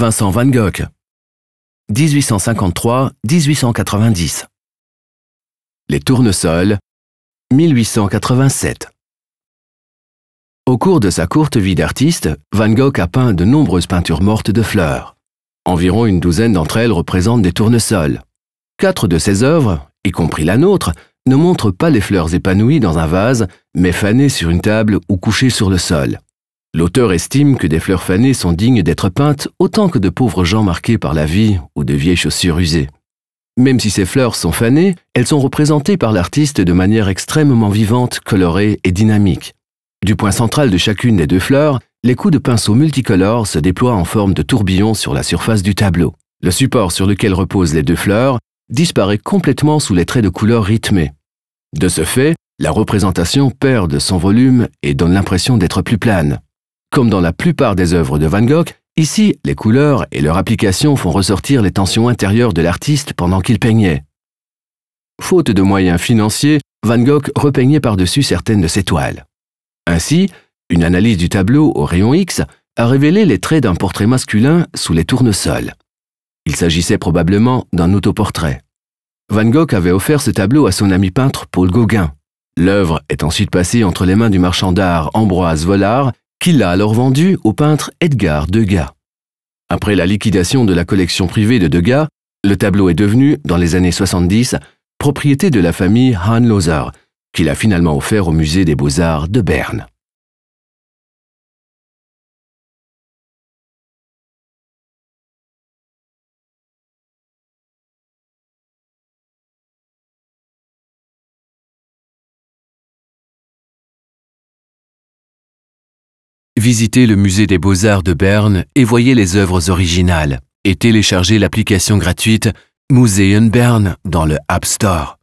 Vincent Van Gogh 1853-1890 Les tournesols 1887 Au cours de sa courte vie d'artiste, Van Gogh a peint de nombreuses peintures mortes de fleurs. Environ une douzaine d'entre elles représentent des tournesols. Quatre de ses œuvres, y compris la nôtre, ne montrent pas les fleurs épanouies dans un vase, mais fanées sur une table ou couchées sur le sol. L'auteur estime que des fleurs fanées sont dignes d'être peintes autant que de pauvres gens marqués par la vie ou de vieilles chaussures usées. Même si ces fleurs sont fanées, elles sont représentées par l'artiste de manière extrêmement vivante, colorée et dynamique. Du point central de chacune des deux fleurs, les coups de pinceau multicolores se déploient en forme de tourbillon sur la surface du tableau. Le support sur lequel reposent les deux fleurs disparaît complètement sous les traits de couleur rythmés. De ce fait, la représentation perd de son volume et donne l'impression d'être plus plane. Comme dans la plupart des œuvres de Van Gogh, ici, les couleurs et leur application font ressortir les tensions intérieures de l'artiste pendant qu'il peignait. Faute de moyens financiers, Van Gogh repeignait par-dessus certaines de ses toiles. Ainsi, une analyse du tableau au rayon X a révélé les traits d'un portrait masculin sous les tournesols. Il s'agissait probablement d'un autoportrait. Van Gogh avait offert ce tableau à son ami peintre Paul Gauguin. L'œuvre est ensuite passée entre les mains du marchand d'art Ambroise Vollard qu'il l'a alors vendu au peintre Edgar Degas. Après la liquidation de la collection privée de Degas, le tableau est devenu, dans les années 70, propriété de la famille Loser, qu'il a finalement offert au musée des beaux-arts de Berne. Visitez le musée des beaux-arts de Berne et voyez les œuvres originales et téléchargez l'application gratuite Museum Bern dans le App Store.